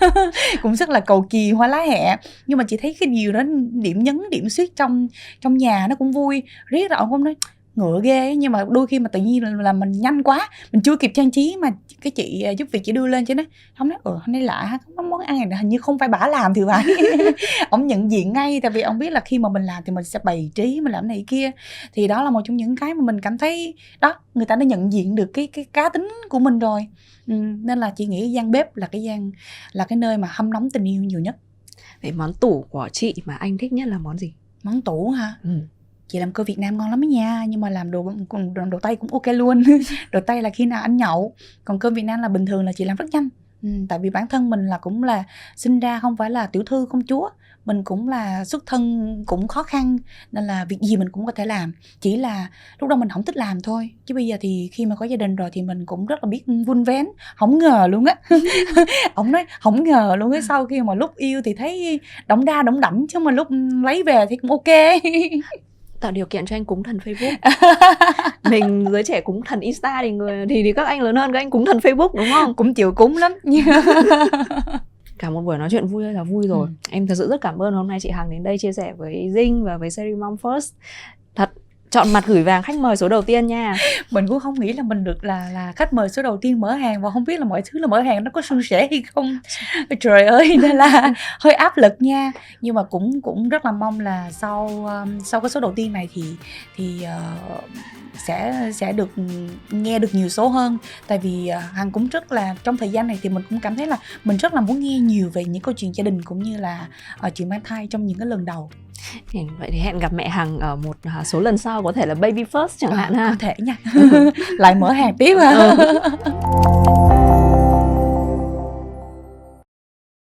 Cũng rất là cầu kỳ, hoa lá hẹ. Nhưng mà chị thấy cái điều đó, điểm nhấn, điểm xuyết trong trong nhà nó cũng vui. Riết rồi ông cũng nói ngựa ghê nhưng mà đôi khi mà tự nhiên là, là mình nhanh quá mình chưa kịp trang trí mà cái chị à, giúp việc chị đưa lên cho nó không nói ừ hôm nay lạ có món ăn này hình như không phải bả làm thì phải. Ông nhận diện ngay tại vì ông biết là khi mà mình làm thì mình sẽ bày trí mình làm này kia. Thì đó là một trong những cái mà mình cảm thấy đó người ta đã nhận diện được cái cái cá tính của mình rồi. Ừ, nên là chị nghĩ gian bếp là cái gian là cái nơi mà hâm nóng tình yêu nhiều nhất. Vậy món tủ của chị mà anh thích nhất là món gì? món tủ ha Ừ chị làm cơm Việt Nam ngon lắm ấy nha nhưng mà làm đồ còn đồ, đồ cũng ok luôn. Đồ tay là khi nào anh nhậu. Còn cơm Việt Nam là bình thường là chị làm rất nhanh. Ừ, tại vì bản thân mình là cũng là sinh ra không phải là tiểu thư công chúa. Mình cũng là xuất thân cũng khó khăn nên là việc gì mình cũng có thể làm. Chỉ là lúc đó mình không thích làm thôi. Chứ bây giờ thì khi mà có gia đình rồi thì mình cũng rất là biết vun vén không ngờ luôn á. Ông nói không ngờ luôn á sau khi mà lúc yêu thì thấy đóng đa đóng đẫm chứ mà lúc lấy về thì cũng ok. tạo điều kiện cho anh cúng thần Facebook. Mình giới trẻ cúng thần Insta thì người thì, thì các anh lớn hơn các anh cúng thần Facebook đúng không? Cũng chịu cúng lắm. Cả một buổi nói chuyện vui là vui rồi. Ừ. em thật sự rất cảm ơn hôm nay chị Hằng đến đây chia sẻ với Dinh và với series Mom First. Thật chọn mặt gửi vàng khách mời số đầu tiên nha. Mình cũng không nghĩ là mình được là là khách mời số đầu tiên mở hàng và không biết là mọi thứ là mở hàng nó có suôn sẻ hay không. Trời ơi nên là hơi áp lực nha. Nhưng mà cũng cũng rất là mong là sau um, sau cái số đầu tiên này thì thì uh, sẽ sẽ được nghe được nhiều số hơn. Tại vì uh, hằng cũng rất là trong thời gian này thì mình cũng cảm thấy là mình rất là muốn nghe nhiều về những câu chuyện gia đình cũng như là uh, chuyện mang thai trong những cái lần đầu vậy thì hẹn gặp mẹ hằng ở một à, số lần sau có thể là baby first chẳng à, hạn ha. có thể nha. Lại mở hàng tiếp ha ừ.